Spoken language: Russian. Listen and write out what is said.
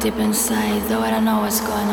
Deep inside, though I don't know what's going on.